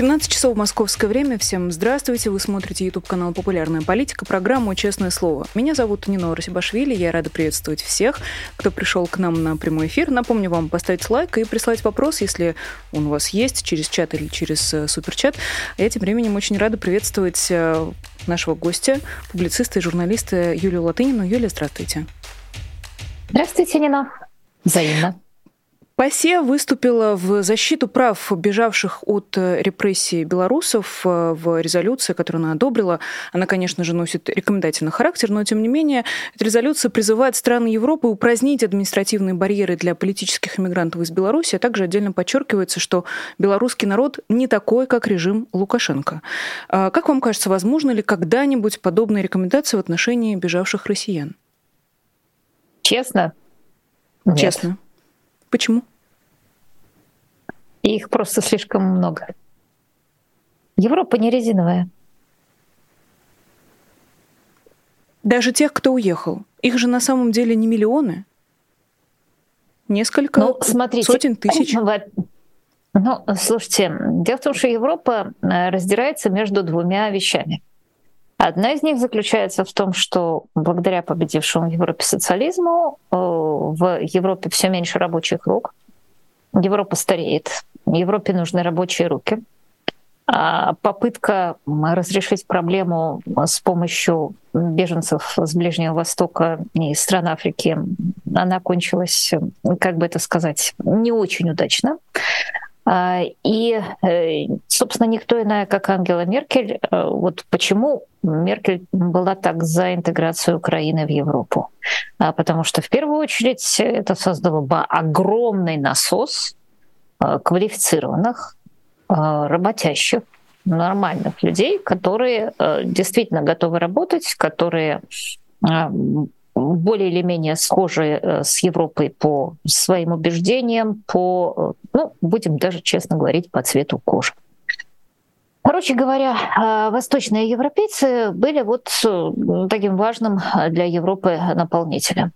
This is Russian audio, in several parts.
17 часов московское время. Всем здравствуйте. Вы смотрите YouTube канал «Популярная политика», программу «Честное слово». Меня зовут Нина Расибашвили. Я рада приветствовать всех, кто пришел к нам на прямой эфир. Напомню вам поставить лайк и прислать вопрос, если он у вас есть, через чат или через э, суперчат. А я тем временем очень рада приветствовать э, нашего гостя, публициста и журналиста Юлию Латынину. Юлия, здравствуйте. Здравствуйте, Нина. Взаимно. ПАСЕ выступила в защиту прав бежавших от э, репрессий белорусов э, в резолюции, которую она одобрила. Она, конечно же, носит рекомендательный характер, но, тем не менее, эта резолюция призывает страны Европы упразднить административные барьеры для политических иммигрантов из Беларуси, а также отдельно подчеркивается, что белорусский народ не такой, как режим Лукашенко. А как вам кажется, возможно ли когда-нибудь подобные рекомендации в отношении бежавших россиян? Честно? Честно. Нет. Почему? И их просто слишком много. Европа не резиновая. Даже тех, кто уехал. Их же на самом деле не миллионы. Несколько ну, смотрите, сотен тысяч. Ну, слушайте, дело в том, что Европа э, раздирается между двумя вещами. Одна из них заключается в том, что благодаря победившему в Европе социализму э, в Европе все меньше рабочих рук, Европа стареет, Европе нужны рабочие руки. А попытка разрешить проблему с помощью беженцев с Ближнего Востока и стран Африки, она кончилась, как бы это сказать, не очень удачно. А, и, э, собственно, никто иная, как Ангела Меркель. Э, вот почему Меркель была так за интеграцию Украины в Европу? А, потому что, в первую очередь, это создало бы огромный насос квалифицированных, э, работящих, нормальных людей, которые э, действительно готовы работать, которые более или менее схожи с Европой по своим убеждениям, по, ну, будем даже честно говорить, по цвету кожи. Короче говоря, восточные европейцы были вот таким важным для Европы наполнителем.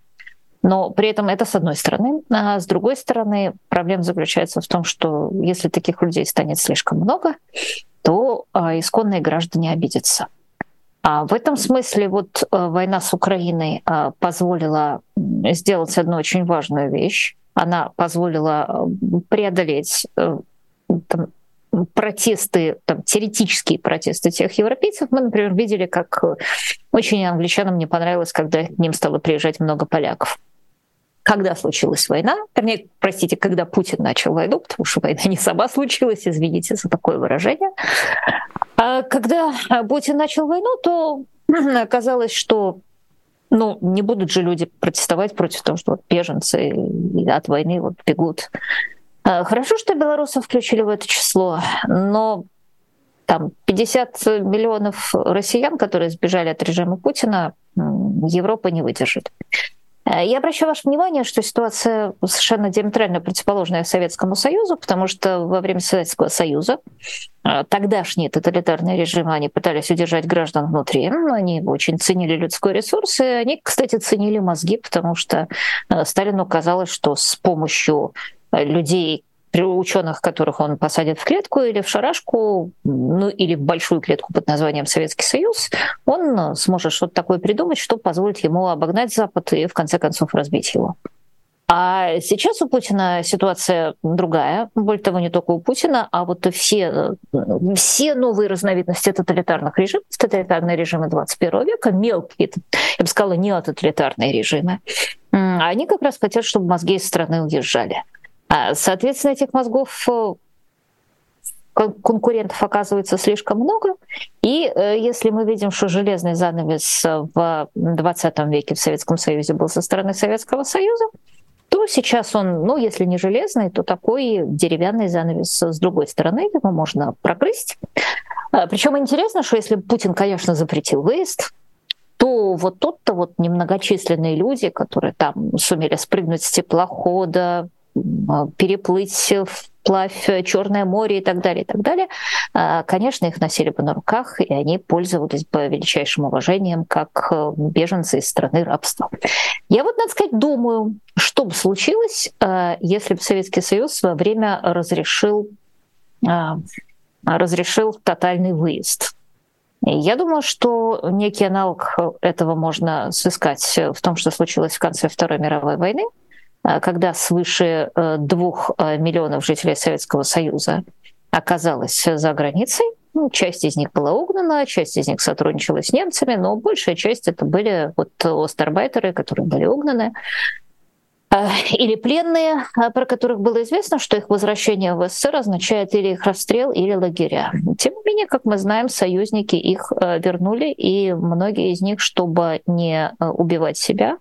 Но при этом это с одной стороны. А с другой стороны, проблема заключается в том, что если таких людей станет слишком много, то а, исконные граждане обидятся. А в этом смысле вот а, война с Украиной а, позволила сделать одну очень важную вещь. Она позволила преодолеть э, там, протесты, там, теоретические протесты тех европейцев. Мы, например, видели, как очень англичанам не понравилось, когда к ним стало приезжать много поляков когда случилась война, вернее, простите, когда Путин начал войну, потому что война не сама случилась, извините за такое выражение. А когда Путин начал войну, то оказалось, что ну, не будут же люди протестовать против того, что вот беженцы от войны вот бегут. А, хорошо, что белорусов включили в это число, но там 50 миллионов россиян, которые сбежали от режима Путина, Европа не выдержит. Э, я обращаю ваше внимание, что ситуация совершенно диаметрально противоположная Советскому Союзу, потому что во время Советского Союза э, тогдашние тоталитарные режимы, они пытались удержать граждан внутри, они очень ценили людской ресурс, и они, кстати, ценили мозги, потому что э, Сталину казалось, что с помощью людей, ученых, которых он посадит в клетку или в шарашку, ну или в большую клетку под названием Советский Союз, он сможет что-то такое придумать, что позволит ему обогнать Запад и в конце концов разбить его. А сейчас у Путина ситуация другая. Более того, не только у Путина, а вот все, все новые разновидности тоталитарных режимов, тоталитарные режимы 21 века, мелкие, я бы сказала, неототалитарные режимы, они как раз хотят, чтобы мозги из страны уезжали. А, соответственно, этих мозгов э, конкурентов оказывается слишком много. И э, если мы видим, что железный занавес в 20 веке в Советском Союзе был со стороны Советского Союза, то сейчас он, ну, если не железный, то такой деревянный занавес с другой стороны, его можно прогрызть. А, Причем интересно, что если Путин, конечно, запретил выезд, то вот тут-то вот немногочисленные люди, которые там сумели спрыгнуть с теплохода, переплыть вплавь Черное море и так далее, и так далее, конечно, их носили бы на руках, и они пользовались бы величайшим уважением как беженцы из страны рабства. Я вот, надо сказать, думаю, что бы случилось, если бы Советский Союз в свое время разрешил разрешил тотальный выезд. Я думаю, что некий аналог этого можно сыскать в том, что случилось в конце Второй мировой войны, когда свыше э, двух э, миллионов жителей Советского Союза оказалось за границей. Ну, часть из них была угнана, часть из них сотрудничала с немцами, но большая часть это были вот остарбайтеры, которые были угнаны. Э, или пленные, э, про которых было известно, что их возвращение в СССР означает или их расстрел, или лагеря. Тем не менее, как мы знаем, союзники их э, вернули, и многие из них, чтобы не убивать себя,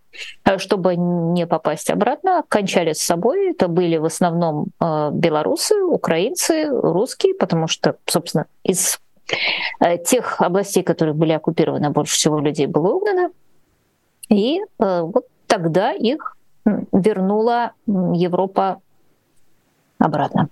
чтобы не попасть обратно, кончали с собой. Это были в основном белорусы, украинцы, русские, потому что, собственно, из тех областей, которые были оккупированы, больше всего людей было угнано. И вот тогда их вернула Европа обратно.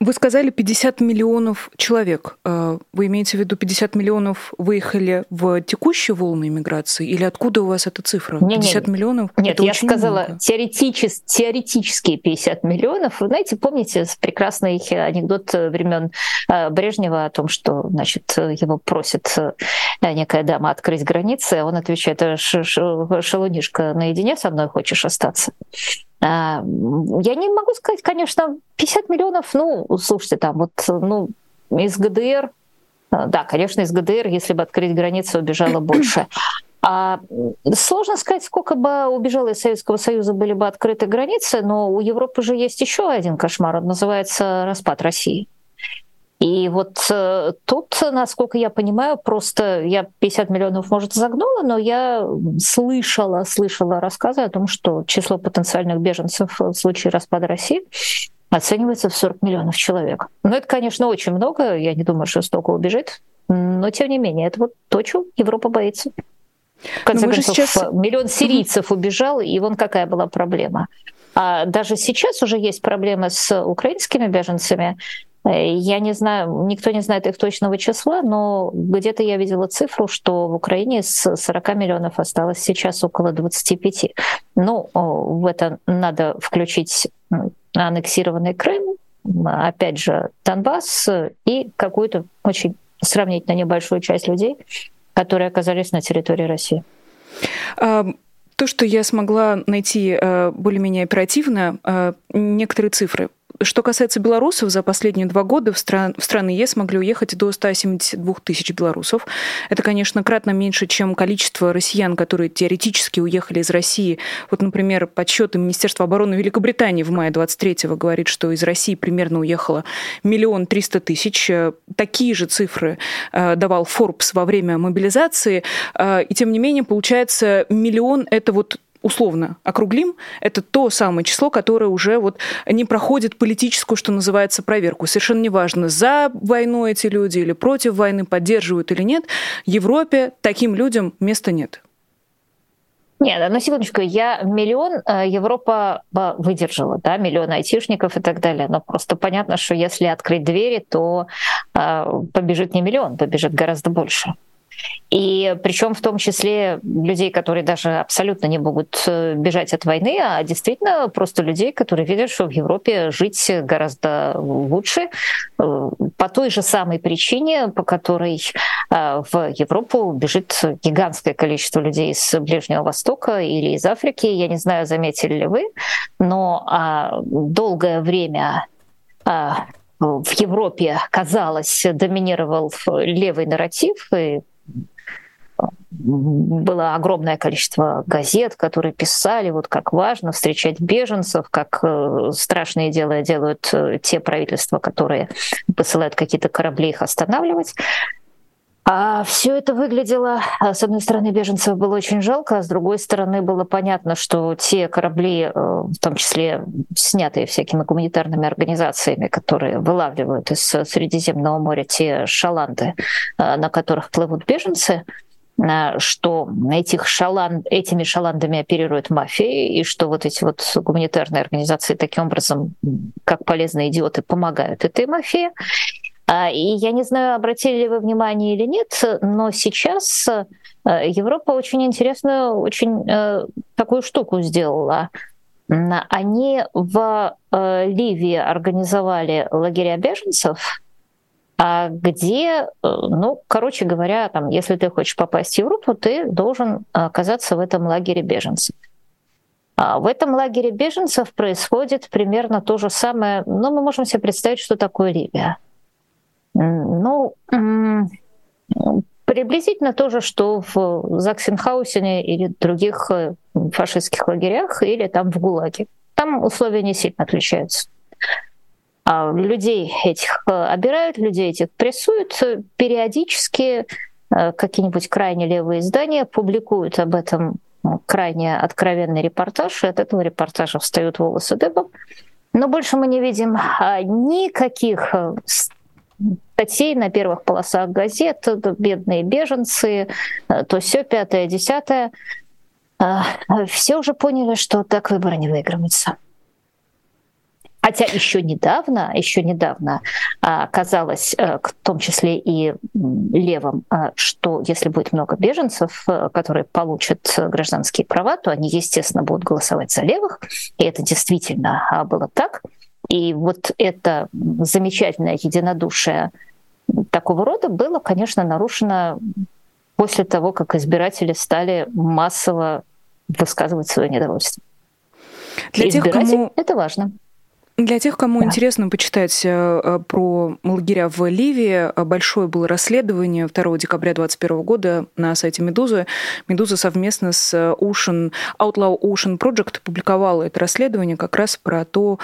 Вы сказали 50 миллионов человек. Э, вы имеете в виду 50 миллионов выехали в текущую волну иммиграции? Или откуда у вас эта цифра? Не, 50 не, миллионов? Нет, я сказала теоретичес, теоретические 50 миллионов. Вы знаете, помните прекрасный анекдот времен э, Брежнева о том, что значит, его просит э, некая дама открыть границы, а он отвечает, шалунишка, наедине со мной хочешь остаться? А, я не могу сказать, конечно, 50 миллионов, ну, слушайте, там вот, ну, из ГДР, а, да, конечно, из ГДР, если бы открыть границы, убежало больше. А сложно сказать, сколько бы убежало из Советского Союза, были бы открыты границы, но у Европы же есть еще один кошмар, он называется распад России. И вот э, тут, насколько я понимаю, просто я 50 миллионов, может, загнула, но я слышала, слышала рассказы о том, что число потенциальных беженцев в случае распада России оценивается в 40 миллионов человек. Ну, это, конечно, очень много, я не думаю, что столько убежит, но тем не менее, это вот то, чего Европа боится. В конце концов, сейчас... миллион сирийцев убежал, и вон какая была проблема. А даже сейчас уже есть проблемы с украинскими беженцами. Я не знаю, никто не знает их точного числа, но где-то я видела цифру, что в Украине с 40 миллионов осталось сейчас около 25. Ну, в это надо включить аннексированный Крым, опять же, Донбасс и какую-то очень сравнительно небольшую часть людей, которые оказались на территории России. То, что я смогла найти э, более-менее оперативно, э, некоторые цифры. Что касается белорусов, за последние два года в, стран, в страны ЕС могли уехать до 172 тысяч белорусов. Это, конечно, кратно меньше, чем количество россиян, которые теоретически уехали из России. Вот, например, подсчеты Министерства обороны Великобритании в мае 23-го говорит, что из России примерно уехало миллион триста тысяч. Такие же цифры э, давал Forbes во время мобилизации. Э, и тем не менее, получается, миллион – это вот условно округлим, это то самое число, которое уже вот не проходит политическую, что называется, проверку. Совершенно неважно, за войну эти люди или против войны, поддерживают или нет, в Европе таким людям места нет. Нет, на секундочку, я миллион э, Европа э, выдержала, да, миллион айтишников и так далее. Но просто понятно, что если открыть двери, то э, побежит не миллион, побежит гораздо больше. И причем в том числе людей, которые даже абсолютно не могут э, бежать от войны, а действительно просто людей, которые видят, что в Европе жить гораздо лучше э, по той же самой причине, по которой э, в Европу бежит гигантское количество людей из Ближнего Востока или из Африки. Я не знаю, заметили ли вы, но а, долгое время а, в Европе, казалось, доминировал левый нарратив, и было огромное количество газет, которые писали, вот как важно встречать беженцев, как э, страшные дела делают э, те правительства, которые посылают какие-то корабли их останавливать. А все это выглядело, с одной стороны, беженцев было очень жалко, а с другой стороны, было понятно, что те корабли, э, в том числе снятые всякими гуманитарными организациями, которые вылавливают из Средиземного моря те шаланды, на которых плывут беженцы, э, что этих шалан, этими шаландами оперирует мафия, и что вот эти вот гуманитарные организации таким образом, как полезные идиоты, помогают этой мафии. А, и я не знаю, обратили ли вы внимание или нет, но сейчас э, Европа очень интересную, очень э, такую штуку сделала. Они в э, Ливии организовали лагеря беженцев, где, ну, короче говоря, там, если ты хочешь попасть в Европу, ты должен оказаться в этом лагере беженцев. А в этом лагере беженцев происходит примерно то же самое, но ну, мы можем себе представить, что такое Ливия. Ну, приблизительно то же, что в Заксенхаусене или других э, фашистских лагерях или там в ГУЛАГе. Там условия не сильно отличаются. А людей этих э, обирают, людей этих прессуют. Периодически э, какие-нибудь крайне левые издания публикуют об этом крайне откровенный репортаж, и от этого репортажа встают волосы дыбом. Но больше мы не видим а, никаких статей на первых полосах газет, бедные беженцы, э, то все пятое, десятое. А, все уже поняли, что так выборы не выигрываются. Хотя еще недавно, еще недавно а, казалось, э, в том числе и левым, а, что если будет много беженцев, э, которые получат гражданские права, то они, естественно, будут голосовать за левых. И это действительно было так. И вот это замечательное единодушие такого рода было, конечно, нарушено после того, как избиратели стали массово высказывать свое недовольство. Для тех, кому... это важно. Для тех, кому да. интересно почитать э, про лагеря в Ливии, э, большое было расследование 2 декабря 2021 года на сайте Медузы. Медуза совместно с Ocean, Outlaw Ocean Project публиковала это расследование как раз про то,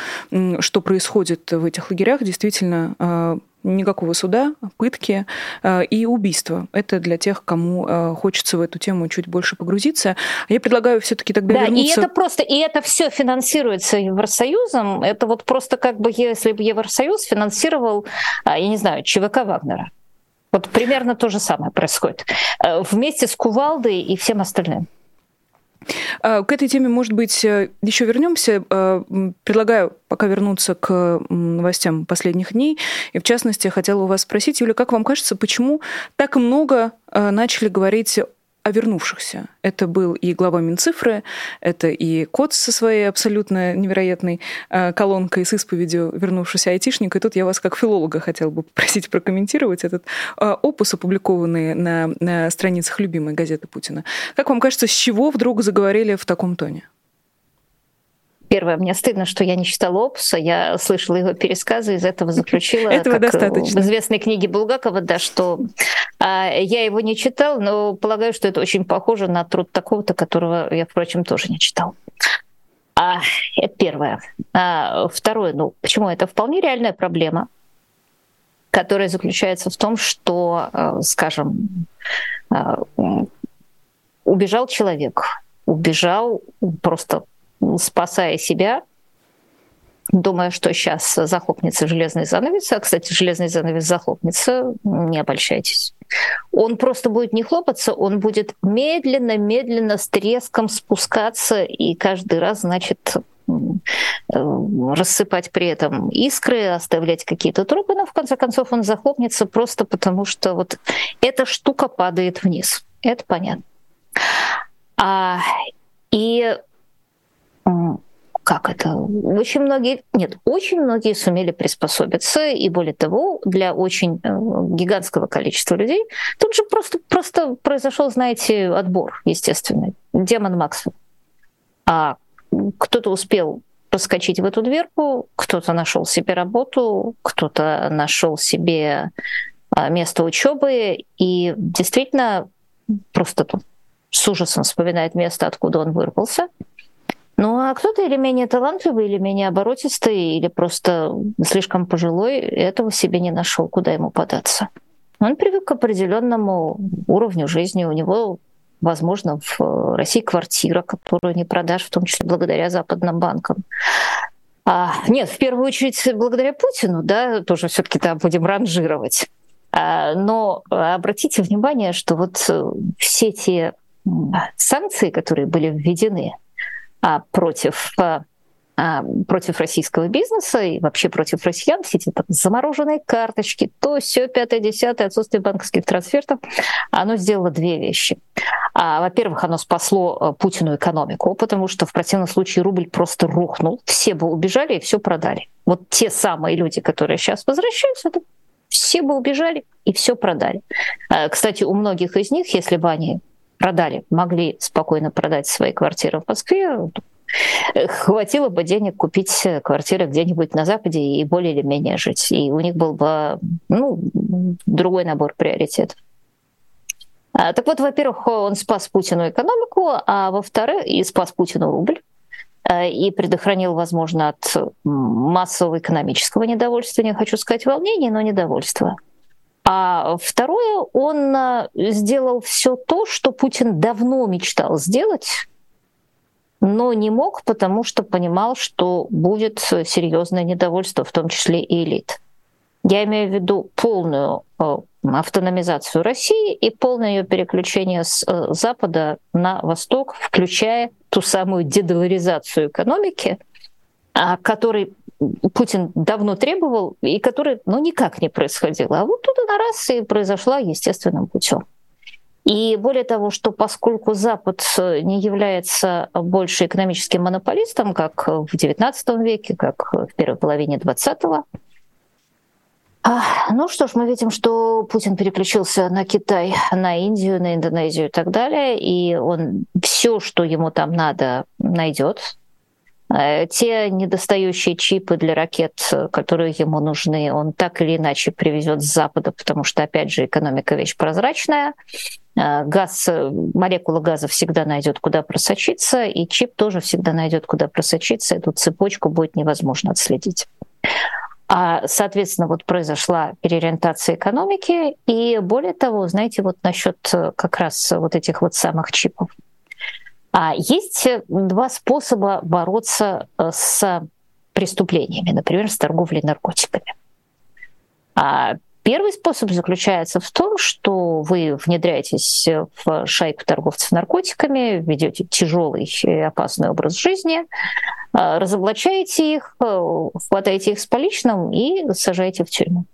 что происходит в этих лагерях. Действительно, э, никакого суда, пытки э, и убийства. Это для тех, кому э, хочется в эту тему чуть больше погрузиться. Я предлагаю все-таки тогда да, вернуться... и это просто, и это все финансируется Евросоюзом. Это вот просто как бы, если бы Евросоюз финансировал, а, я не знаю, ЧВК Вагнера. Вот примерно то же самое происходит. Э, вместе с Кувалдой и всем остальным. А, к этой теме, может быть, э, еще вернемся. А, предлагаю пока вернуться к новостям последних дней. И, в частности, хотела у вас спросить, Юля, как вам кажется, почему так много а, начали говорить о вернувшихся. Это был и глава Минцифры, это и кот со своей абсолютно невероятной э, колонкой с исповедью вернувшийся айтишник. И тут я вас как филолога хотела бы попросить прокомментировать этот э, опус, опубликованный на, на страницах любимой газеты Путина. Как вам кажется, с чего вдруг заговорили в таком тоне? Первое, мне стыдно, что я не читала опуса, я слышала его пересказы, из этого заключила, этого как достаточно. в известной книге Булгакова, да, что а, я его не читал, но полагаю, что это очень похоже на труд такого-то, которого я, впрочем, тоже не читал. А, это первое. А, второе, ну, почему это вполне реальная проблема, которая заключается в том, что, э, скажем, э, убежал человек, убежал просто спасая себя, думая, что сейчас захлопнется железный занавес. А, кстати, железный занавес захлопнется, не обольщайтесь. Он просто будет не хлопаться, он будет медленно-медленно с треском спускаться и каждый раз, значит, э, рассыпать при этом искры, оставлять какие-то трупы, но в конце концов он захлопнется просто потому, что вот эта штука падает вниз. Это понятно. А, и как это? Очень многие, нет, очень многие сумели приспособиться, и более того, для очень э, гигантского количества людей тут же просто, просто произошел, знаете, отбор, естественный, демон Максвелл. А кто-то успел проскочить в эту дверку, кто-то нашел себе работу, кто-то нашел себе а, место учебы, и действительно просто тут с ужасом вспоминает место, откуда он вырвался — ну а кто-то или менее талантливый, или менее оборотистый, или просто слишком пожилой, этого себе не нашел, куда ему податься. Он привык к определенному уровню жизни. У него, возможно, в России квартира, которую не продашь, в том числе благодаря западным банкам. А, нет, в первую очередь благодаря Путину, да, тоже все-таки там будем ранжировать. Но обратите внимание, что вот все те санкции, которые были введены против а, против российского бизнеса и вообще против россиян, все эти там, замороженные карточки, то все пятое, десятое, отсутствие банковских трансфертов, оно сделало две вещи. А, во-первых, оно спасло э, Путину экономику, потому что в противном случае рубль просто рухнул, все бы убежали и все продали. Вот те самые люди, которые сейчас возвращаются, все бы убежали и все продали. А, кстати, у многих из них, если бы они продали, могли спокойно продать свои квартиры в Москве, хватило бы денег купить квартиры где-нибудь на Западе и более или менее жить. И у них был бы ну, другой набор приоритетов. А, так вот, во-первых, он спас Путину экономику, а во-вторых, и спас Путину рубль а, и предохранил, возможно, от массового экономического недовольства, не хочу сказать волнения, но недовольства. А второе, он а, сделал все то, что Путин давно мечтал сделать, но не мог, потому что понимал, что будет серьезное недовольство, в том числе и элит. Я имею в виду полную э, автономизацию России и полное ее переключение с э, Запада на Восток, включая ту самую дедоларизацию экономики, которой Путин давно требовал и которая ну, никак не происходила. А вот тут она раз и произошла естественным путем. И более того, что поскольку Запад э, не является больше экономическим монополистом, как в XIX веке, как в первой половине XX, ну что ж, мы видим, что Путин переключился на Китай, на Индию, на Индонезию и так далее, и он все, что ему там надо, найдет. Э, те недостающие чипы для ракет, которые ему нужны, он так или иначе привезет с Запада, потому что, опять же, экономика вещь прозрачная. Э, газ, молекула газа всегда найдет, куда просочиться, и чип тоже всегда найдет, куда просочиться. Эту цепочку будет невозможно отследить. А, соответственно, вот произошла переориентация экономики, и более того, знаете, вот насчет э, как раз вот этих вот самых чипов. А есть два способа бороться э, с преступлениями, например, с торговлей наркотиками. А первый способ заключается в том, что вы внедряетесь в шайку торговцев наркотиками, ведете тяжелый и опасный образ жизни, э, разоблачаете их, э, хватаете их с поличным и сажаете в тюрьму.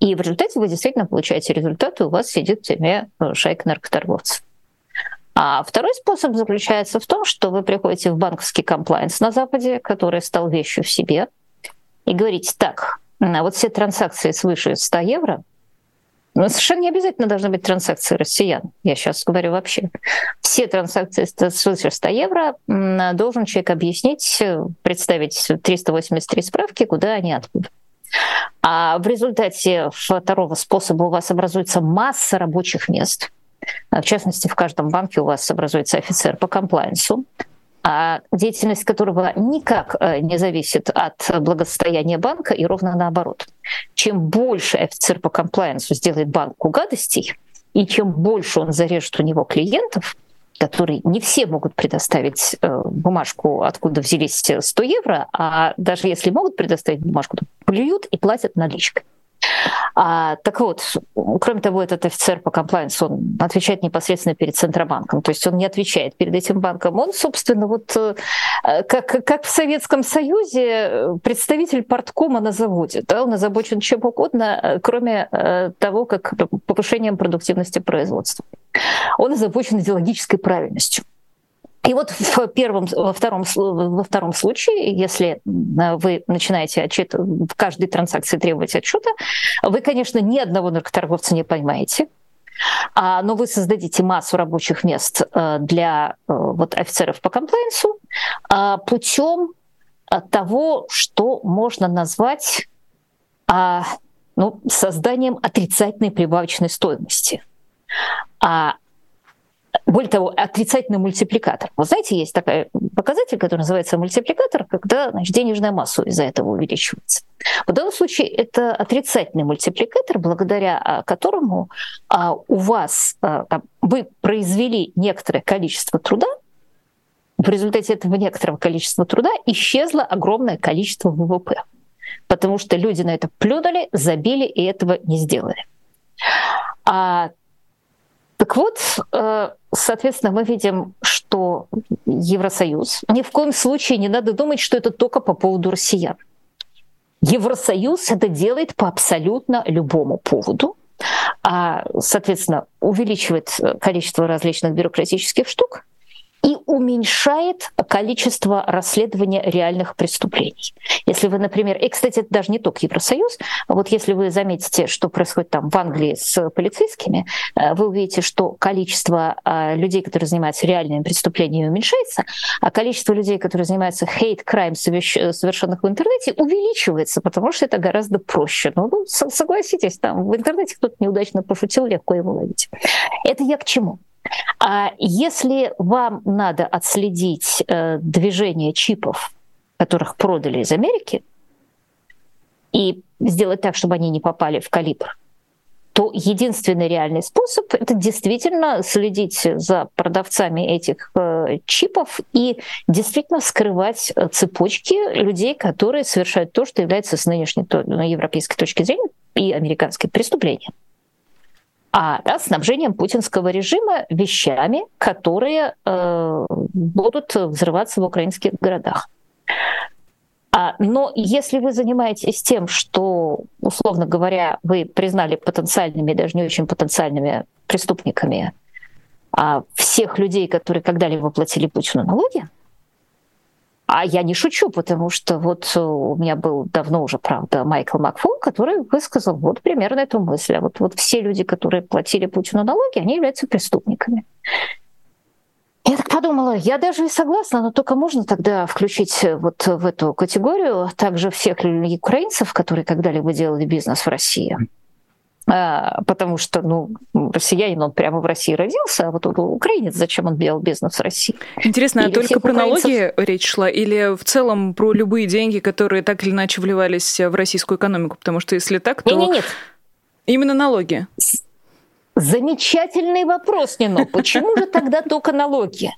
И в результате вы действительно получаете результат, и у вас сидит в тюрьме шайка наркоторговцев. А второй способ заключается в том, что вы приходите в банковский комплайнс на Западе, который стал вещью в себе, и говорите, так, вот все транзакции свыше 100 евро, ну, совершенно не обязательно должны быть транзакции россиян. Я сейчас говорю вообще. Все транзакции свыше 100 евро должен человек объяснить, представить 383 справки, куда они откуда. А в результате второго способа у вас образуется масса рабочих мест – в частности, в каждом банке у вас образуется офицер по комплайенсу, а деятельность которого никак э, не зависит от благосостояния банка и ровно наоборот. Чем больше офицер по комплайенсу сделает банку гадостей, и чем больше он зарежет у него клиентов, которые не все могут предоставить э, бумажку, откуда взялись 100 евро, а даже если могут предоставить бумажку, то плюют и платят наличкой. А, так вот, кроме того, этот офицер по комплайенсу, он отвечает непосредственно перед Центробанком, то есть он не отвечает перед этим банком. Он, собственно, вот э, как, как в Советском Союзе э, представитель порткома на заводе. Да, он озабочен чем угодно, э, кроме того, как повышением продуктивности производства. Он озабочен идеологической правильностью. И вот в первом, во, втором, во втором случае, если э, вы начинаете отчет, в каждой транзакции требовать отчета, вы, конечно, ни одного наркоторговца не поймаете, а, но вы создадите массу рабочих мест э, для э, вот, офицеров по комплайнсу а, путем того, что можно назвать а, ну, созданием отрицательной прибавочной стоимости. А более того, отрицательный мультипликатор. Вы знаете, есть такой показатель, который называется мультипликатор, когда значит, денежная масса из-за этого увеличивается. В данном случае это отрицательный мультипликатор, благодаря а, которому а, у вас а, там, вы произвели некоторое количество труда, в результате этого некоторого количества труда исчезло огромное количество ВВП. потому что люди на это плюнули, забили и этого не сделали. А, так вот, э, соответственно, мы видим, что Евросоюз, ни в коем случае не надо думать, что это только по поводу россиян. Евросоюз это делает по абсолютно любому поводу, а, соответственно, увеличивает количество различных бюрократических штук, и уменьшает количество расследования реальных преступлений. Если вы, например, и, кстати, это даже не только Евросоюз, вот если вы заметите, что происходит там в Англии с полицейскими, э, вы увидите, что количество э, людей, которые занимаются реальными преступлениями, уменьшается, а количество людей, которые занимаются hate crime, совершенных в интернете, увеличивается, потому что это гораздо проще. Ну, ну согласитесь, там в интернете кто-то неудачно пошутил, легко его ловить. Это я к чему? А если вам надо отследить э, движение чипов, которых продали из Америки, и сделать так, чтобы они не попали в калибр, то единственный реальный способ это действительно следить за продавцами этих э, чипов и действительно скрывать э, цепочки людей, которые совершают то, что является с нынешней то, европейской точки зрения и американским преступлением а да, снабжением путинского режима вещами, которые э, будут взрываться в украинских городах. А, но если вы занимаетесь тем, что, условно говоря, вы признали потенциальными, даже не очень потенциальными преступниками а всех людей, которые когда-либо платили Путину налоги, а я не шучу, потому что вот э, у меня был давно уже, правда, Майкл Макфол, который высказал вот примерно эту мысль. А вот, вот все люди, которые платили Путину налоги, они являются преступниками. Я так подумала, я даже и согласна, но только можно тогда включить вот в эту категорию также всех украинцев, которые когда-либо делали бизнес в России. А, потому что, ну, россиянин, он прямо в России родился, а вот он украинец, зачем он делал бизнес в России? Интересно, а только про украинцев... налоги речь шла или в целом про любые деньги, которые так или иначе вливались в российскую экономику? Потому что если так, то... Нет, нет, нет. Именно налоги. Замечательный вопрос, Нино. Почему же тогда только налоги?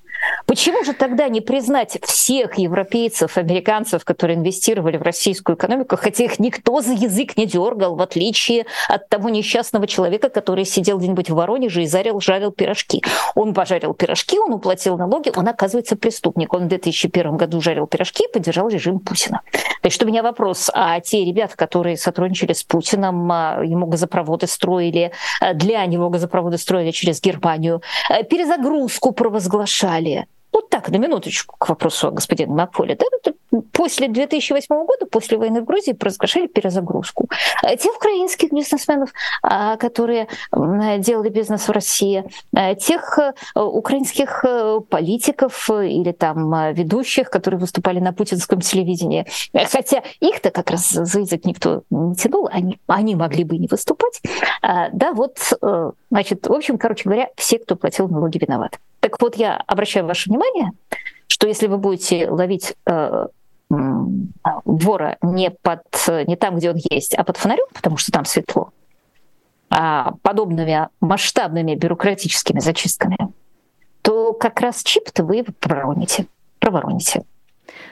Почему же тогда не признать всех европейцев, американцев, которые инвестировали в российскую экономику, хотя их никто за язык не дергал, в отличие от того несчастного человека, который сидел где-нибудь в Воронеже и зарил, жарил пирожки. Он пожарил пирожки, он уплатил налоги, он, оказывается, преступник. Он в 2001 году жарил пирожки и поддержал режим Путина. То есть, у меня вопрос, а те ребята, которые сотрудничали с Путиным, а, ему газопроводы строили, а, для него газопроводы строили через Германию, а, перезагрузку провозглашали, вот так, на минуточку к вопросу о господине Макфоле. Да, после 2008 года, после войны в Грузии, провозглашали перезагрузку. А тех украинских бизнесменов, а, которые делали бизнес в России, а, тех э, украинских э, политиков или там ведущих, которые выступали на путинском телевидении. Хотя их-то как раз за язык никто не тянул, они, они могли бы не выступать. Да, вот, э, значит, в общем, короче говоря, все, кто платил налоги, виноваты. Так вот, я обращаю ваше внимание, что если вы будете ловить э, вора не, под, не там, где он есть, а под фонарем, потому что там светло, а подобными масштабными бюрократическими зачистками, то как раз чип-то вы провороните. провороните.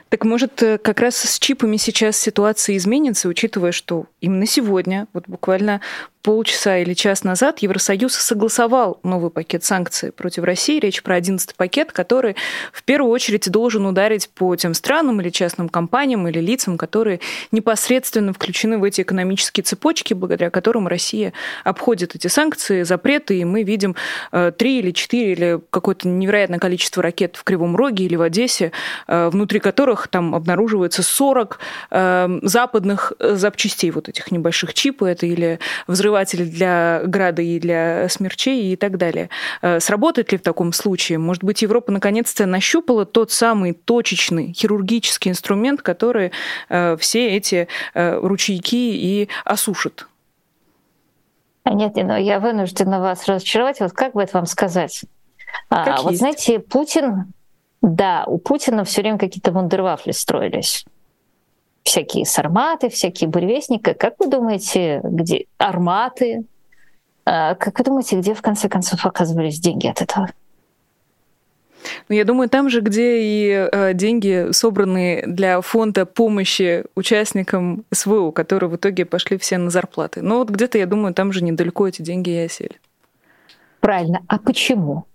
Так может, э, как раз с чипами сейчас ситуация изменится, учитывая, что именно сегодня, вот буквально полчаса или час назад Евросоюз согласовал новый пакет санкций против России. Речь про 11 пакет, который в первую очередь должен ударить по тем странам или частным компаниям или лицам, которые непосредственно включены в эти экономические цепочки, благодаря которым Россия обходит эти санкции, запреты, и мы видим э, три или четыре или какое-то невероятное количество ракет в Кривом Роге или в Одессе, э, внутри которых там обнаруживается 40 э, западных запчастей, вот этих небольших чипов, это или взрыв взрыватель для града и для смерчей и так далее. Э, сработает ли в таком случае? Может быть, Европа наконец-то нащупала тот самый точечный хирургический инструмент, который э, все эти э, ручейки и осушит? Нет, но я вынуждена вас разочаровать. Вот как бы это вам сказать? А, как а, вот знаете, Путин, да, у Путина все время какие-то вундервафли строились всякие сарматы, всякие буревестники. Как вы думаете, где арматы? А, как вы думаете, где в конце концов оказывались деньги от этого? Ну, я думаю, там же, где и э, деньги собраны для фонда помощи участникам СВО, которые в итоге пошли все на зарплаты. Но вот где-то, я думаю, там же недалеко эти деньги и осели. Правильно. А почему?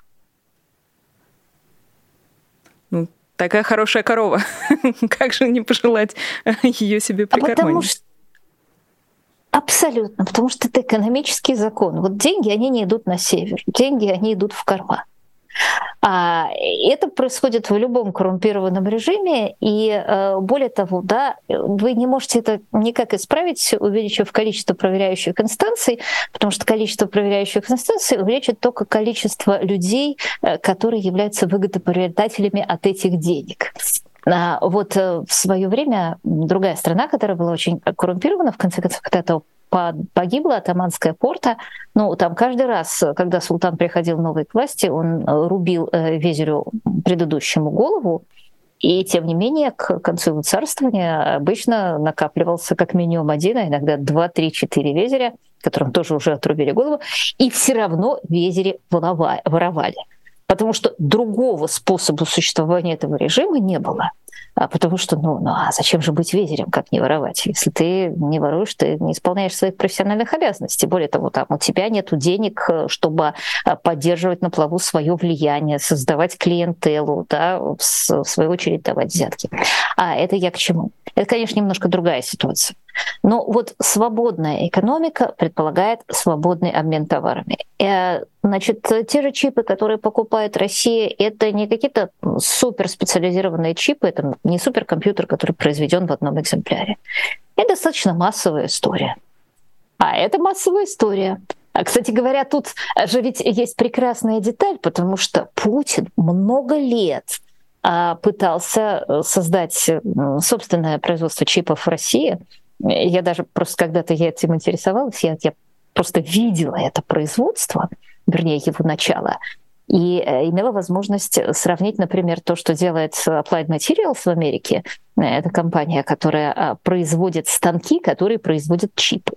Ну, такая хорошая корова. как же не пожелать ее себе прикарманить? А потому что Абсолютно, потому что это экономический закон. Вот деньги, они не идут на север, деньги, они идут в карман. А это происходит в любом коррумпированном режиме, и э, более того, да, вы не можете это никак исправить, увеличив количество проверяющих инстанций, потому что количество проверяющих инстанций увеличит только количество людей, э, которые являются выгодоприобретателями от этих денег. А вот э, в свое время другая страна, которая была очень коррумпирована, в конце концов, когда это погибла атаманская порта. Ну, там каждый раз, когда султан приходил новый к власти, он э, рубил э, везерю предыдущему голову, и тем не менее, к концу его царствования обычно накапливался как минимум один, а иногда два, три, четыре везеря, которым тоже уже отрубили голову, и все равно везери воровали. Потому что другого способа существования этого режима не было. А потому что, ну, ну, а зачем же быть везерем, как не воровать? Если ты не воруешь, ты не исполняешь своих профессиональных обязанностей. Более того, там у тебя нет денег, э, чтобы э, поддерживать на плаву свое влияние, создавать клиентелу, да, в свою очередь давать взятки. А это я к чему? Это, конечно, немножко другая ситуация. Но вот свободная экономика предполагает свободный обмен товарами. Э, значит, те же чипы, которые покупает Россия, это не какие-то суперспециализированные чипы, это не суперкомпьютер, который произведен в одном экземпляре. Это достаточно массовая история. А это массовая история. А, кстати говоря, тут же ведь есть прекрасная деталь, потому что Путин много лет а, пытался э, создать собственное производство чипов в России. Я даже просто когда-то я этим интересовалась, я, я просто видела это производство, вернее, его начало, и э, имела возможность сравнить, например, то, что делает Applied Materials в Америке. Это компания, которая а, производит станки, которые производят чипы.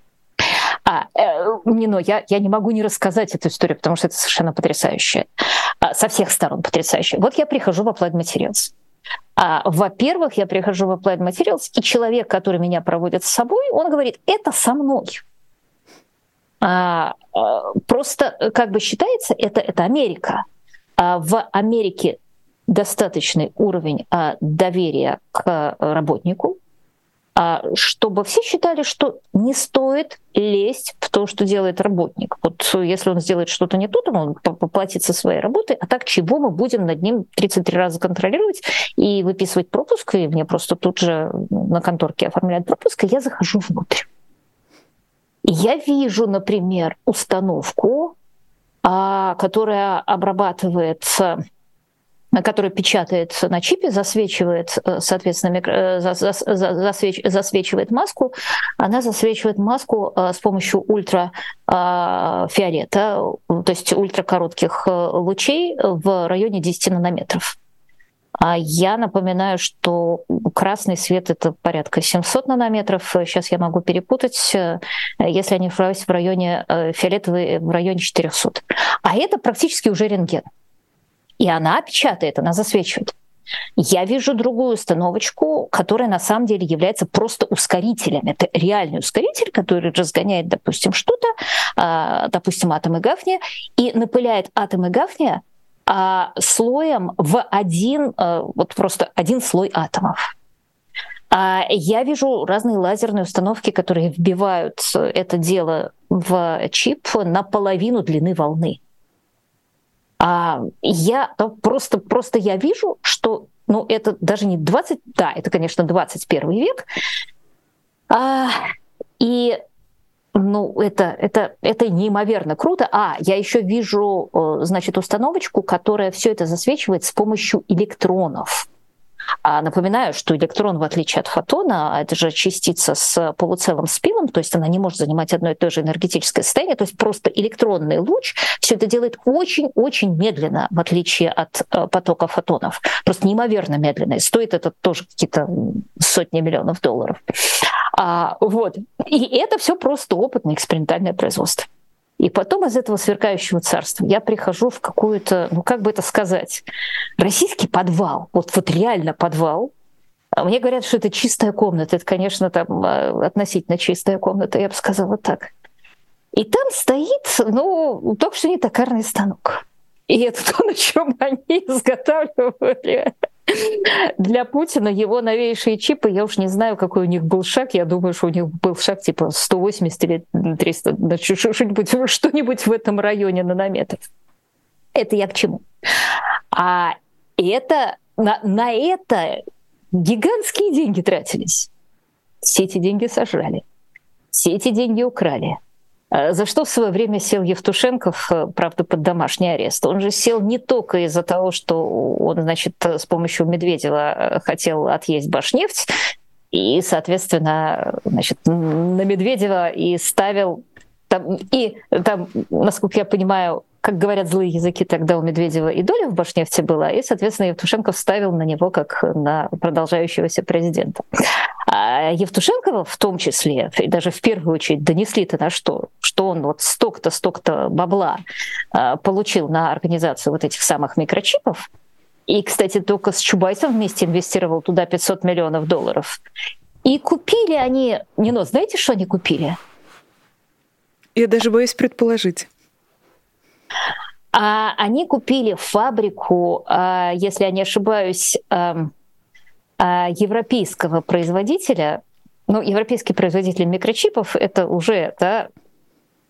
А, э, не, но я, я не могу не рассказать эту историю, потому что это совершенно потрясающе. А, со всех сторон потрясающе. Вот я прихожу в Applied Materials. А, во-первых, я прихожу в Applied Materials, и человек, который меня проводит с собой, он говорит, это со мной. А, а, просто как бы считается, это, это Америка. А в Америке достаточный уровень а, доверия к работнику, а, чтобы все считали, что не стоит лезть в то, что делает работник. Вот если он сделает что-то не то, то он поплатится своей работой, а так чего мы будем над ним 33 раза контролировать и выписывать пропуск, и мне просто тут же на конторке оформляют пропуск, и я захожу внутрь. Я вижу, например, установку, а, которая обрабатывает который печатает на чипе, засвечивает, э, соответственно, э, засвеч, засвечивает маску, она засвечивает маску э, с помощью ультрафиолета, то есть ультракоротких лучей в районе 10 нанометров. А я напоминаю, что красный свет это порядка 700 нанометров. Сейчас я могу перепутать, если я не в районе фиолетовый в районе 400. А это практически уже рентген. И она печатает, она засвечивает. Я вижу другую установочку, которая на самом деле является просто ускорителем. Это реальный ускоритель, который разгоняет, допустим, что-то, а, допустим, атомы Гафния, и напыляет атомы Гафния а, слоем в один, а, вот просто один слой атомов. Я вижу разные лазерные установки, которые вбивают это дело в чип на половину длины волны. А я просто, просто я вижу, что ну, это даже не 20, да, это, конечно, 21 век. А, и ну, это, это, это неимоверно круто. А, я еще вижу, э, значит, установочку, которая все это засвечивает с помощью электронов. А напоминаю, что электрон, в отличие от фотона, это же частица с полуцелым спином, то есть она не может занимать одно и то же энергетическое состояние, то есть просто электронный луч все это делает очень-очень медленно, в отличие от э, потока фотонов. Просто неимоверно медленно. И стоит это тоже какие-то сотни миллионов долларов. А, вот. И это все просто опытное экспериментальное производство. И потом из этого сверкающего царства я прихожу в какую-то, ну как бы это сказать, российский подвал, вот, вот реально подвал, а мне говорят, что это чистая комната. Это, конечно, там а, относительно чистая комната, я бы сказала так. И там стоит, ну, только что не токарный станок. И это то, на чем они изготавливали для Путина его новейшие чипы. Я уж не знаю, какой у них был шаг. Я думаю, что у них был шаг типа 180 или 300, что-нибудь, что-нибудь в этом районе нанометров. Это я к чему? А это на, на это гигантские деньги тратились. Все эти деньги сожрали. Все эти деньги украли. А за что в свое время сел Евтушенков, э, правда, под домашний арест? Он же сел не только из-за того, что он, значит, с помощью Медведева э, хотел отъесть Башнефть, и, соответственно, значит, на Медведева и ставил там, и там, насколько я понимаю, как говорят злые языки, тогда у Медведева и доля в Башнефти была, и, соответственно, Евтушенков ставил на него как на продолжающегося президента. А Евтушенкова в том числе, и даже в первую очередь, донесли-то на что? Что он вот столько-то, столько-то бабла а, получил на организацию вот этих самых микрочипов, и, кстати, только с Чубайсом вместе инвестировал туда 500 миллионов долларов. И купили они, не но знаете, что они купили? Я даже боюсь предположить. А они купили фабрику, а, если я не ошибаюсь, а, европейского производителя. Ну, европейский производитель микрочипов это уже да,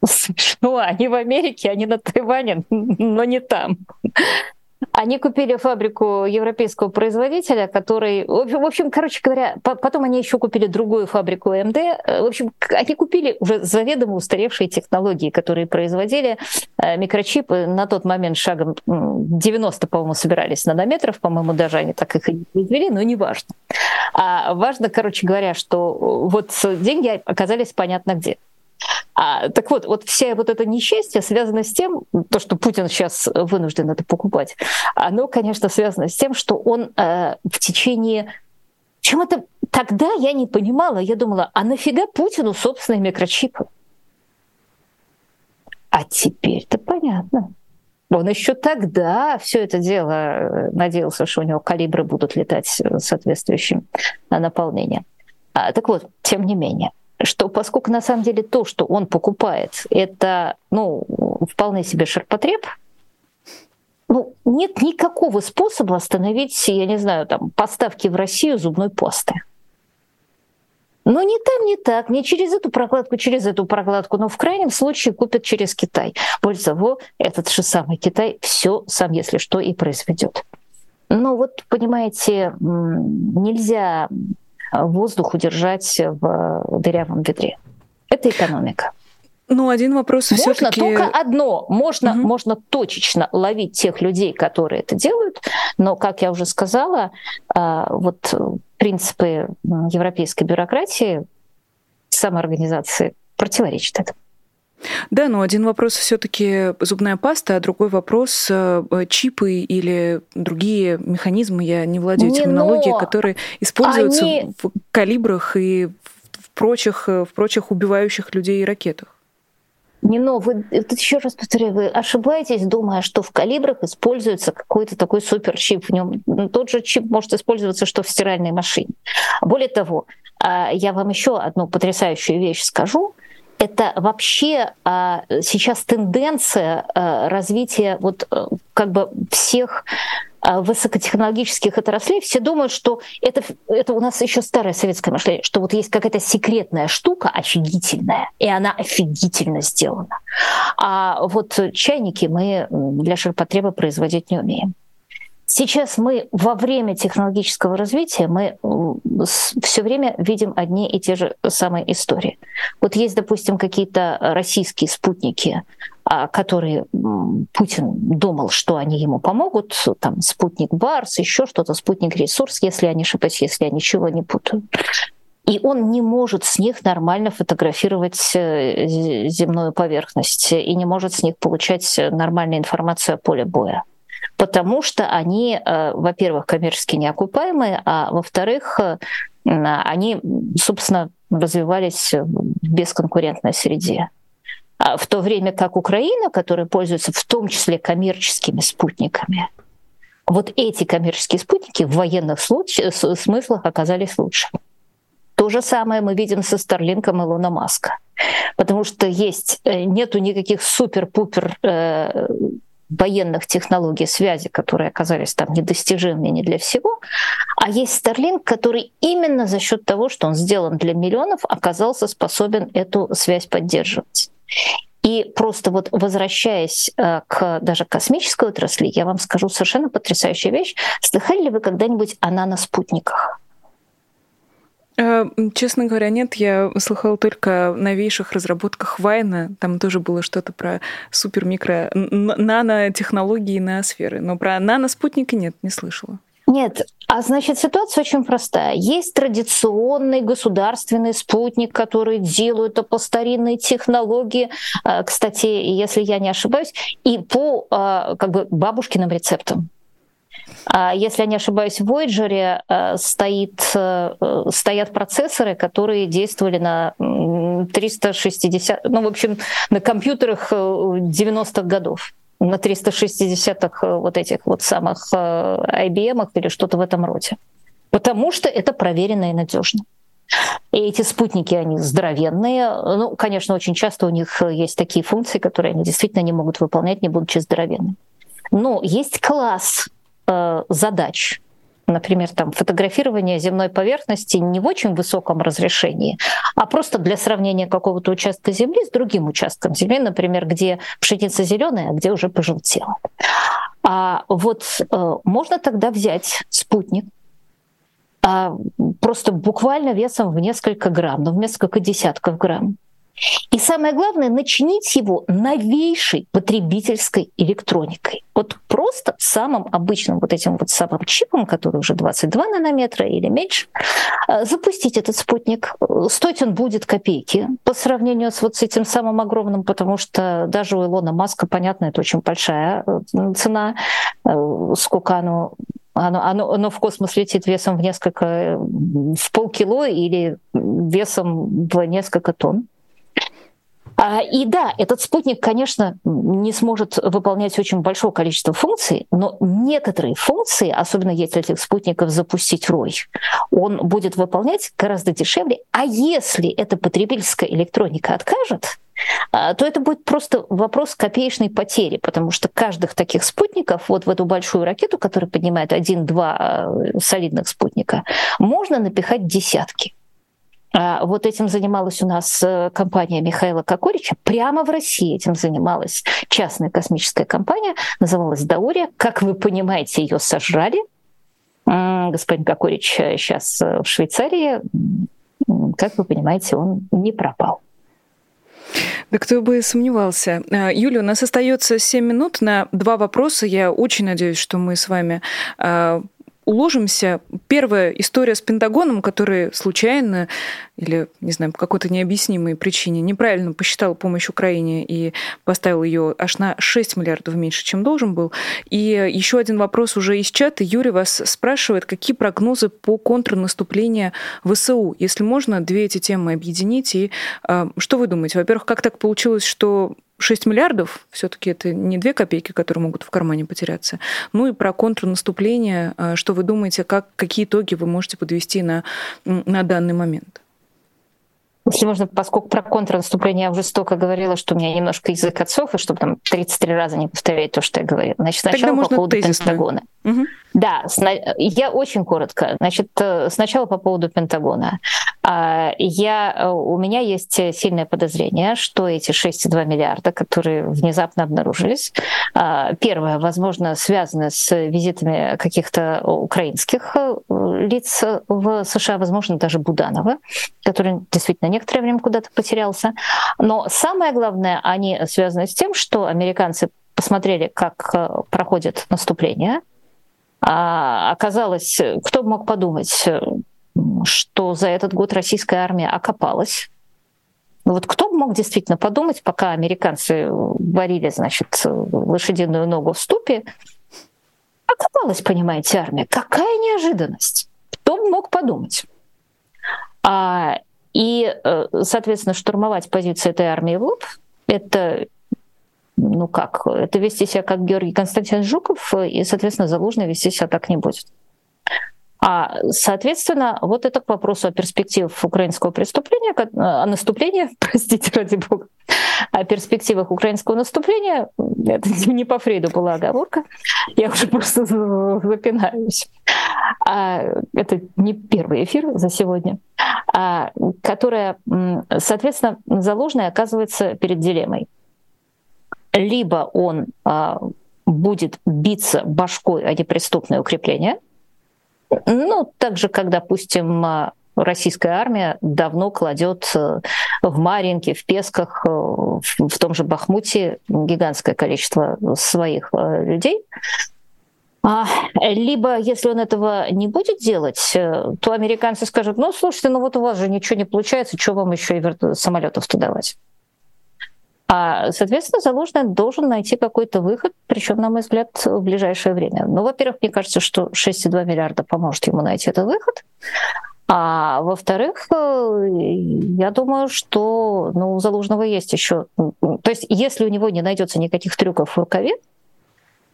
смешно. Они в Америке, они на Тайване, но не там. Они купили фабрику европейского производителя, который, в общем, короче говоря, потом они еще купили другую фабрику МД. В общем, они купили уже заведомо устаревшие технологии, которые производили э, микрочипы на тот момент шагом 90, по-моему, собирались нанометров, по-моему, даже они так их и не произвели, но не важно. А важно, короче говоря, что вот деньги оказались понятно где. А, так вот, вот вся вот это несчастье связано с тем, то, что Путин сейчас вынужден это покупать, оно, конечно, связано с тем, что он э, в течение чем это тогда я не понимала. Я думала, а нафига Путину собственные микрочипы? А теперь-то понятно. Он еще тогда все это дело э, надеялся, что у него калибры будут летать соответствующим наполнением. А, так вот, тем не менее, что поскольку на самом деле то, что он покупает, это ну, вполне себе ширпотреб, ну, нет никакого способа остановить, я не знаю, там, поставки в Россию зубной пасты. Но не там, не так, не через эту прокладку, через эту прокладку, но в крайнем случае купят через Китай. Более того, этот же самый Китай все сам, если что, и произведет. Ну вот, понимаете, нельзя воздух удержать в дырявом ведре. Это экономика. Ну, один вопрос можно все-таки... только одно. Можно, угу. можно точечно ловить тех людей, которые это делают, но, как я уже сказала, а, вот принципы европейской бюрократии, самоорганизации противоречат этому. Да, но один вопрос все-таки зубная паста, а другой вопрос э, чипы или другие механизмы, я не владею не терминологией, но которые используются они... в калибрах и в прочих, в прочих убивающих людей ракетах. Не, но вы, тут еще раз повторяю, вы ошибаетесь, думая, что в калибрах используется какой-то такой суперчип. В нем тот же чип может использоваться, что в стиральной машине. Более того, а, я вам еще одну потрясающую вещь скажу это вообще а, сейчас тенденция а, развития вот а, как бы всех а, высокотехнологических отраслей, все думают, что это, это у нас еще старое советское мышление, что вот есть какая-то секретная штука офигительная, и она офигительно сделана. А вот чайники мы для ширпотреба производить не умеем. Сейчас мы во время технологического развития мы все время видим одни и те же самые истории. Вот есть, допустим, какие-то российские спутники, а, которые Путин думал, что они ему помогут, там спутник Барс, еще что-то, спутник Ресурс, если я не ошибаюсь, если я ничего не путаю. И он не может с них нормально фотографировать э, земную поверхность и не может с них получать нормальную информацию о поле боя потому что они, э, во-первых, коммерчески неокупаемые, а во-вторых, э, они, собственно, развивались в бесконкурентной среде. А в то время как Украина, которая пользуется в том числе коммерческими спутниками, вот эти коммерческие спутники в военных случаях, смыслах оказались лучше. То же самое мы видим со Старлинком Илона Маска. Потому что есть, э, нету никаких супер-пупер э, военных технологий связи, которые оказались там недостижимыми не для всего, а есть Starlink, который именно за счет того, что он сделан для миллионов, оказался способен эту связь поддерживать. И просто вот возвращаясь э, к даже космической отрасли, я вам скажу совершенно потрясающую вещь. Слыхали ли вы когда-нибудь о наноспутниках? Э, честно говоря, нет. Я слыхала только о новейших разработках Вайна. Там тоже было что-то про супер-микро нанотехнологии на сферы. Но про наноспутники нет, не слышала. Нет, а значит, ситуация очень простая. Есть традиционный государственный спутник, который делают по старинной технологии, э, кстати, если я не ошибаюсь, и по э, как бы бабушкиным рецептам. А если я не ошибаюсь, в Voyager э, стоит, э, стоят процессоры, которые действовали на 360, ну, в общем, на компьютерах 90-х э, годов на 360-х вот этих вот самых IBM или что-то в этом роде. Потому что это проверено и надежно. И эти спутники, они здоровенные. Ну, конечно, очень часто у них есть такие функции, которые они действительно не могут выполнять, не будучи здоровенными. Но есть класс Э, задач, например, там фотографирование земной поверхности не в очень высоком разрешении, а просто для сравнения какого-то участка земли с другим участком земли, например, где пшеница зеленая, а где уже пожелтела. А вот э, можно тогда взять спутник, э, просто буквально весом в несколько грамм, ну, в несколько десятков грамм, и самое главное, начинить его новейшей потребительской электроникой. Вот просто самым обычным вот этим вот самым чипом, который уже 22 нанометра или меньше, э, запустить этот спутник. Стоить он будет копейки по сравнению с вот с этим самым огромным, потому что даже у Илона Маска, понятно, это очень большая э, цена, э, сколько оно оно, оно, оно в космос летит весом в несколько, в полкило или весом в несколько тонн. А, и да, этот спутник, конечно, не сможет выполнять очень большое количество функций, но некоторые функции, особенно если этих спутников запустить рой, он будет выполнять гораздо дешевле. А если эта потребительская электроника откажет, а, то это будет просто вопрос копеечной потери, потому что каждых таких спутников, вот в эту большую ракету, которая поднимает один-два а, солидных спутника, можно напихать десятки. А, вот этим занималась у нас э, компания Михаила Кокорича. Прямо в России этим занималась частная космическая компания, называлась Даурия. Как вы понимаете, ее сожрали. Господин Кокорич сейчас э, в Швейцарии. Как вы понимаете, он не пропал. Да кто бы сомневался. А, Юля, у нас остается 7 минут на два вопроса. Я очень надеюсь, что мы с вами а, уложимся. Первая история с Пентагоном, который случайно или, не знаю, по какой-то необъяснимой причине неправильно посчитал помощь Украине и поставил ее аж на 6 миллиардов меньше, чем должен был. И еще один вопрос уже из чата. Юрий вас спрашивает, какие прогнозы по контрнаступлению ВСУ? Если можно, две эти темы объединить. И э, что вы думаете? Во-первых, как так получилось, что 6 миллиардов, все-таки это не две копейки, которые могут в кармане потеряться. Ну и про контрнаступление, а, что вы думаете, как, какие итоги вы можете подвести на, на данный момент? Если можно, поскольку про контрнаступление я уже столько говорила, что у меня немножко язык отсох, и чтобы там 33 раза не повторять то, что я говорила. Значит, сначала Тогда по поводу тезисно. Пентагона. Угу. Да, я очень коротко. Значит, э, сначала по поводу Пентагона. А, я, э, у меня есть сильное подозрение, что эти 6,2 миллиарда, которые внезапно обнаружились, а, первое, возможно, связано с визитами каких-то украинских э, лиц в США, возможно, даже Буданова, который действительно некоторое время куда-то потерялся. Но самое главное, они связаны с тем, что американцы посмотрели, как проходит наступление, а оказалось, кто мог подумать, что за этот год российская армия окопалась. Вот кто мог действительно подумать, пока американцы варили, значит, лошадиную ногу в ступе, окопалась, понимаете, армия. Какая неожиданность! Кто мог подумать? А, и, э, соответственно, штурмовать позиции этой армии в лоб это ну как, это вести себя как Георгий Константинович Жуков, и, соответственно, Залужный вести себя так не будет. А, соответственно, вот это к вопросу о перспективах украинского преступления, о наступлении, простите, ради бога, о перспективах украинского наступления, это не по Фрейду была оговорка, я уже просто запинаюсь. А, это не первый эфир за сегодня, а, которая, соответственно, заложенная оказывается перед дилеммой. Либо он а, будет биться башкой о неприступное укрепление, ну, так же, как, допустим, российская армия давно кладет э, в Маринке, в Песках, э, в том же Бахмуте гигантское количество своих э, людей. А, либо, если он этого не будет делать, то американцы скажут, ну, слушайте, ну вот у вас же ничего не получается, что вам еще и самолетов-то давать? А, соответственно, Залужный должен найти какой-то выход, причем, на мой взгляд, в ближайшее время. Ну, во-первых, мне кажется, что 6,2 миллиарда поможет ему найти этот выход. А во-вторых, э, я думаю, что ну, у Залужного есть еще... То есть если у него не найдется никаких трюков в рукаве,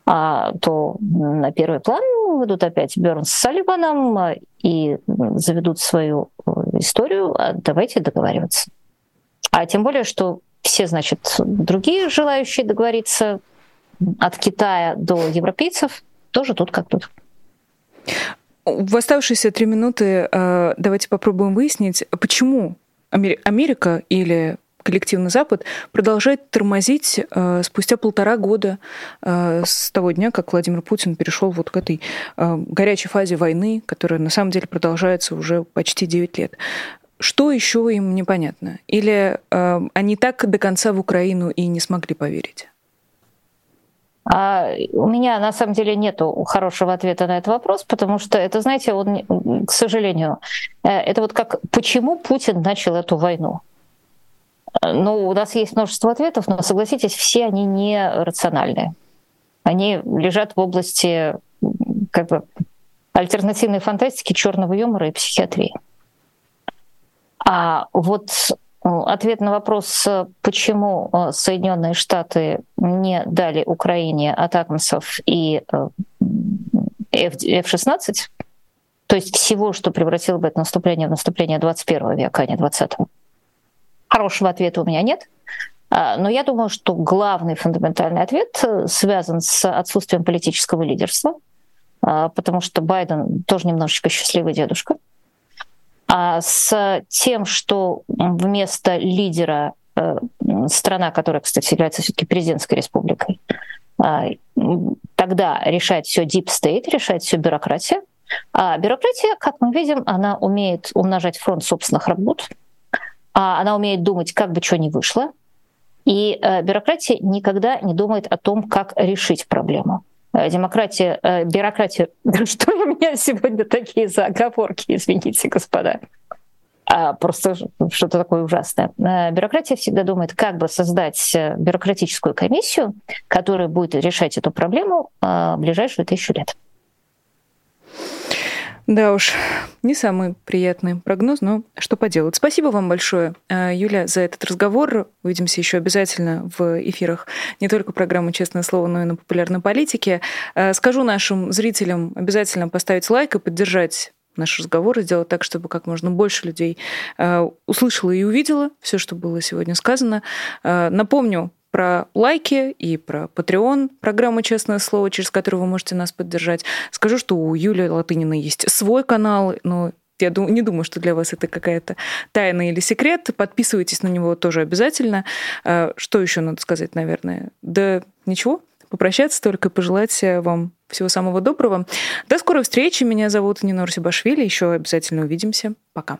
а, то на первый план выйдут опять Бернс с Салливаном э, и заведут свою э, историю. А давайте договариваться. А тем более, что все, значит, другие желающие договориться от Китая до европейцев тоже тут как тут. В оставшиеся три минуты э, давайте попробуем выяснить, почему Америка или коллективный Запад продолжает тормозить э, спустя полтора года э, с того дня, как Владимир Путин перешел вот к этой горячей фазе войны, которая на самом деле продолжается уже почти 9 лет. Что еще им непонятно? Или э, они так до конца в Украину и не смогли поверить? А у меня на самом деле нет хорошего ответа на этот вопрос, потому что это, знаете, он, к сожалению, э, это вот как почему Путин начал эту войну. Ну, у нас есть множество ответов, но согласитесь, все они не рациональные. Они лежат в области как бы альтернативной фантастики, черного юмора и психиатрии. А вот э, ответ на вопрос, почему э, Соединенные Штаты не дали Украине атакамсов и э, F-16, то есть всего, что превратило бы это наступление в наступление 21 века, а не 20 -го. Хорошего ответа у меня нет. А, но я думаю, что главный фундаментальный ответ связан с отсутствием политического лидерства, а, потому что Байден тоже немножечко счастливый дедушка. А с тем, что вместо лидера э, страна, которая, кстати, является все-таки президентской республикой, а, тогда решать все deep state, решать все бюрократия. А бюрократия, как мы видим, она умеет умножать фронт собственных работ, а она умеет думать, как бы что ни вышло, и э, бюрократия никогда не думает о том, как решить проблему. Э, демократия, э, бюрократия. Что у меня сегодня такие заговорки, извините, господа. А просто что-то такое ужасное. Э, бюрократия всегда думает, как бы создать бюрократическую комиссию, которая будет решать эту проблему в ближайшую тысячу лет. Да уж, не самый приятный прогноз, но что поделать. Спасибо вам большое, э, Юля, за этот разговор. Увидимся еще обязательно в эфирах не только программы «Честное слово», но и на популярной политике. Э, скажу нашим зрителям обязательно поставить лайк и поддержать наш разговор и сделать так, чтобы как можно больше людей э, услышало и увидело все, что было сегодня сказано. Напомню, про лайки и про Patreon, программу «Честное слово», через которую вы можете нас поддержать. Скажу, что у Юлии Латынина есть свой канал, но я не думаю, что для вас это какая-то тайна или секрет. Подписывайтесь на него тоже обязательно. А, что еще надо сказать, наверное? Да ничего, попрощаться только, пожелать вам всего самого доброго. До скорой встречи. Меня зовут Нина Русибашвили. Еще обязательно увидимся. Пока.